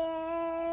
イ。